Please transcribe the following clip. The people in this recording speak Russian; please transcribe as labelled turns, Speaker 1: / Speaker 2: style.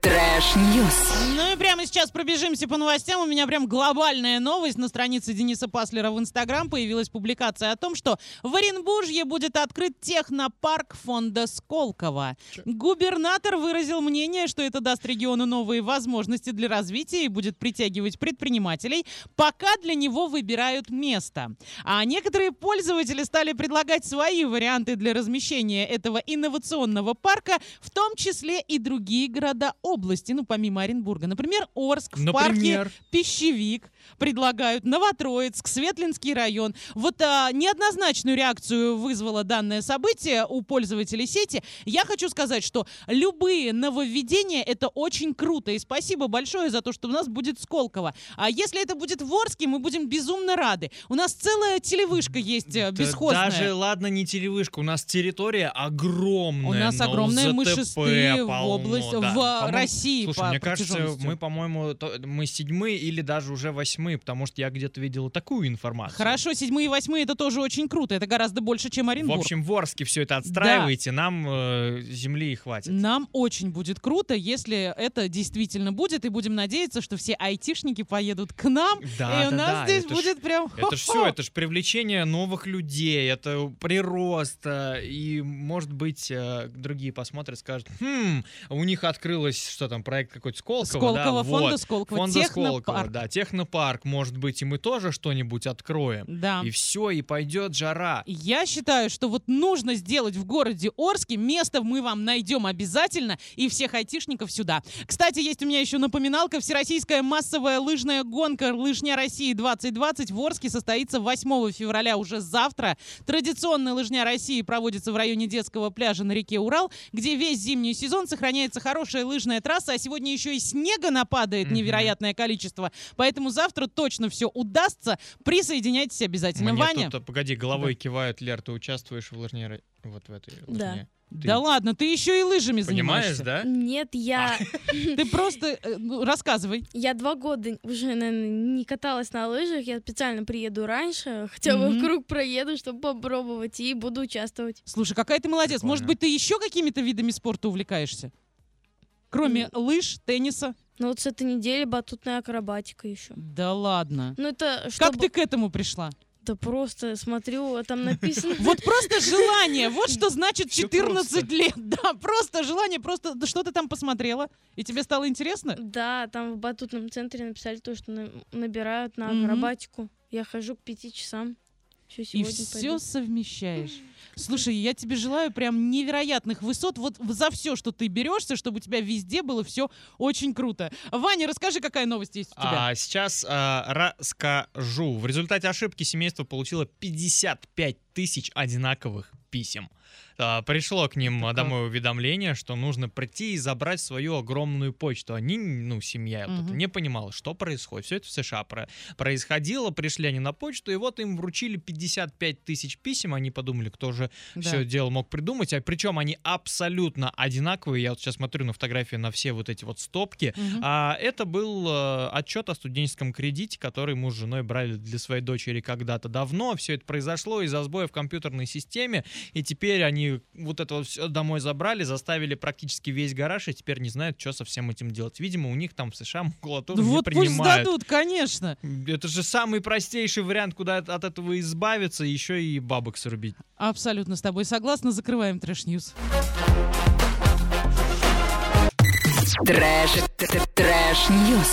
Speaker 1: Trash news. Прямо сейчас пробежимся по новостям. У меня прям глобальная новость. На странице Дениса Паслера в Инстаграм появилась публикация о том, что в Оренбуржье будет открыт технопарк фонда Сколково. Губернатор выразил мнение, что это даст региону новые возможности для развития и будет притягивать предпринимателей, пока для него выбирают место. А некоторые пользователи стали предлагать свои варианты для размещения этого инновационного парка, в том числе и другие города области, ну, помимо Оренбурга. Например, Орск, в
Speaker 2: Например?
Speaker 1: парке Пищевик предлагают, Новотроицк, Светлинский район. Вот а, неоднозначную реакцию вызвало данное событие у пользователей сети. Я хочу сказать, что любые нововведения — это очень круто. И спасибо большое за то, что у нас будет Сколково. А если это будет в Орске, мы будем безумно рады. У нас целая телевышка есть э,
Speaker 2: Да
Speaker 1: бесхозная.
Speaker 2: Даже, ладно, не телевышка, у нас территория огромная.
Speaker 1: У нас
Speaker 2: но
Speaker 1: огромные
Speaker 2: ЗТП
Speaker 1: мышисты в области-
Speaker 2: да.
Speaker 1: в России
Speaker 2: Слушай,
Speaker 1: по
Speaker 2: мне кажется, мы, по-моему, то- мы седьмые или даже уже восьмые, потому что я где-то видел такую информацию.
Speaker 1: Хорошо, седьмые и восьмые это тоже очень круто. Это гораздо больше, чем
Speaker 2: В
Speaker 1: Оренбург.
Speaker 2: общем, в Орске все это отстраивайте, нам э, земли и хватит.
Speaker 1: Нам очень будет круто, если это действительно будет, и будем надеяться, что все айтишники поедут к нам,
Speaker 2: Да,
Speaker 1: и у
Speaker 2: да,
Speaker 1: нас
Speaker 2: да,
Speaker 1: здесь
Speaker 2: это ж-
Speaker 1: будет прям...
Speaker 2: Это же все, это же привлечение новых людей, это прирост, и, может быть, э, другие посмотрят, скажут, хм, у них открылось, что там, проект какой-то Сколково,
Speaker 1: Сколково,
Speaker 2: да,
Speaker 1: фонда. Сколково,
Speaker 2: Фонда
Speaker 1: технопарк.
Speaker 2: Сколково, да, технопарк, может быть, и мы тоже что-нибудь откроем.
Speaker 1: Да.
Speaker 2: И все, и пойдет жара.
Speaker 1: Я считаю, что вот нужно сделать в городе Орске. Место мы вам найдем обязательно. И всех айтишников сюда. Кстати, есть у меня еще напоминалка. Всероссийская массовая лыжная гонка «Лыжня России 2020» в Орске состоится 8 февраля уже завтра. Традиционная лыжня России проводится в районе детского пляжа на реке Урал, где весь зимний сезон сохраняется хорошая лыжная трасса, а сегодня еще и снега нападает
Speaker 2: Мгм.
Speaker 1: невероятное количество. Поэтому завтра точно все удастся. Присоединяйтесь обязательно.
Speaker 2: Мне
Speaker 1: Ваня?
Speaker 2: тут, погоди, головой кивают, Лер, ты участвуешь в лыжне, вот в этой
Speaker 3: Да.
Speaker 2: лыжне? Ты
Speaker 1: Да ладно, ты еще и лыжами
Speaker 2: Понимаешь,
Speaker 1: занимаешься.
Speaker 2: да?
Speaker 3: Нет, я,
Speaker 1: Ты просто э, ну, рассказывай.
Speaker 3: я два года уже, наверное, не каталась на лыжах. Я специально приеду раньше, хотя бы в круг проеду, чтобы попробовать, и буду участвовать.
Speaker 1: Слушай, какая ты молодец. Может быть, ты еще какими-то видами спорта увлекаешься? Кроме лыж, тенниса?
Speaker 3: Но вот с этой недели батутная акробатика еще.
Speaker 1: Да ладно.
Speaker 3: Ну это
Speaker 1: Как
Speaker 3: чтобы...
Speaker 1: ты к этому пришла?
Speaker 3: Да просто смотрю, а там написано...
Speaker 1: Вот просто желание. Вот что значит
Speaker 2: Всё
Speaker 1: 14
Speaker 2: просто.
Speaker 1: лет. Да, просто желание. Просто да что ты там посмотрела? И тебе стало интересно?
Speaker 3: Да, там в батутном центре написали то, что на- набирают на акробатику. Я хожу к пяти часам.
Speaker 1: И
Speaker 3: сегодня
Speaker 1: все
Speaker 3: пойду.
Speaker 1: совмещаешь. Слушай, я тебе желаю прям невероятных высот. Вот за все, что ты берешься, чтобы у тебя везде было все очень круто. Ваня, расскажи, какая новость есть у тебя.
Speaker 2: А сейчас а, расскажу. В результате ошибки семейство получило 55 тысяч одинаковых писем. А, пришло к ним
Speaker 1: как?
Speaker 2: домой уведомление, что нужно прийти и забрать свою огромную почту. Они, ну, семья вот эта,
Speaker 1: Мгм.
Speaker 2: не понимала, что происходит. Все это в США про- происходило. Пришли они на почту, и вот им вручили 55 тысяч писем. Они подумали, кто же
Speaker 1: Да.
Speaker 2: все дело мог придумать. А причем они абсолютно одинаковые. Я вот сейчас смотрю на фотографии на все вот эти вот стопки.
Speaker 1: Мгм.
Speaker 2: А это был э, отчет о студенческом кредите, который муж с женой брали для своей дочери когда-то давно. Все это произошло из-за сбоя в компьютерной системе, и теперь они вот это вот все домой забрали, заставили практически весь гараж, и теперь не знают, что со всем этим делать. Видимо, у них там в США макулатуру
Speaker 1: Ну
Speaker 2: не
Speaker 1: вот пусть
Speaker 2: принимают.
Speaker 1: сдадут, конечно.
Speaker 2: Это же самый простейший вариант, куда от, этого избавиться, еще и бабок срубить.
Speaker 1: Абсолютно с тобой согласна. Закрываем trash
Speaker 4: news. Trash, trash news.